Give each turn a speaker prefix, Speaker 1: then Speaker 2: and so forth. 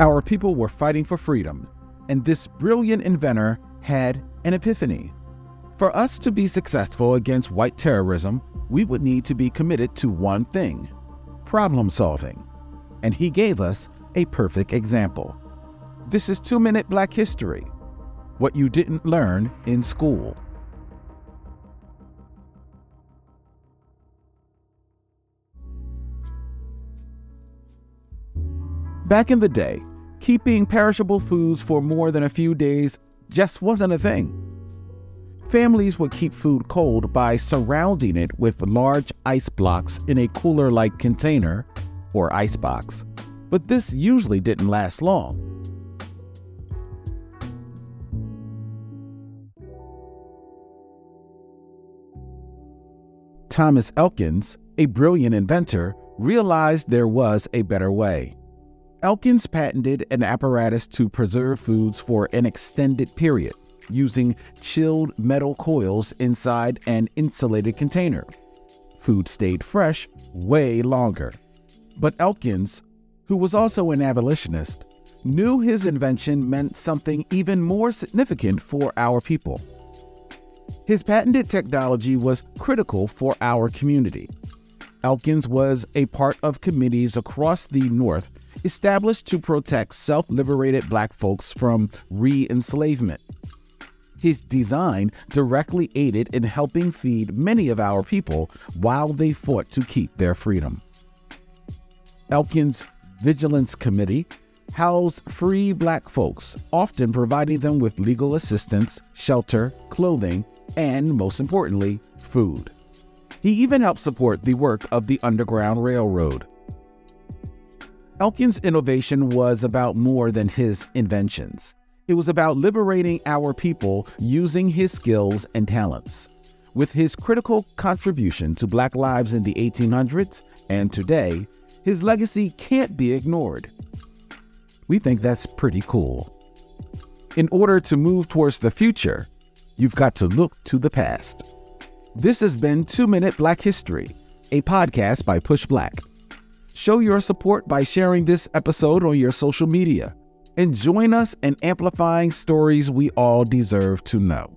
Speaker 1: Our people were fighting for freedom, and this brilliant inventor had an epiphany. For us to be successful against white terrorism, we would need to be committed to one thing problem solving. And he gave us a perfect example. This is Two Minute Black History What You Didn't Learn in School. Back in the day, keeping perishable foods for more than a few days just wasn't a thing. Families would keep food cold by surrounding it with large ice blocks in a cooler like container or icebox. But this usually didn't last long. Thomas Elkins, a brilliant inventor, realized there was a better way. Elkins patented an apparatus to preserve foods for an extended period using chilled metal coils inside an insulated container. Food stayed fresh way longer. But Elkins, who was also an abolitionist, knew his invention meant something even more significant for our people. His patented technology was critical for our community. Elkins was a part of committees across the North established to protect self liberated black folks from re enslavement. His design directly aided in helping feed many of our people while they fought to keep their freedom. Elkins' Vigilance Committee housed free black folks, often providing them with legal assistance, shelter, clothing, and most importantly, food. He even helped support the work of the Underground Railroad. Elkins' innovation was about more than his inventions. It was about liberating our people using his skills and talents. With his critical contribution to Black lives in the 1800s and today, his legacy can't be ignored. We think that's pretty cool. In order to move towards the future, you've got to look to the past. This has been Two Minute Black History, a podcast by PushBlack. Show your support by sharing this episode on your social media and join us in amplifying stories we all deserve to know.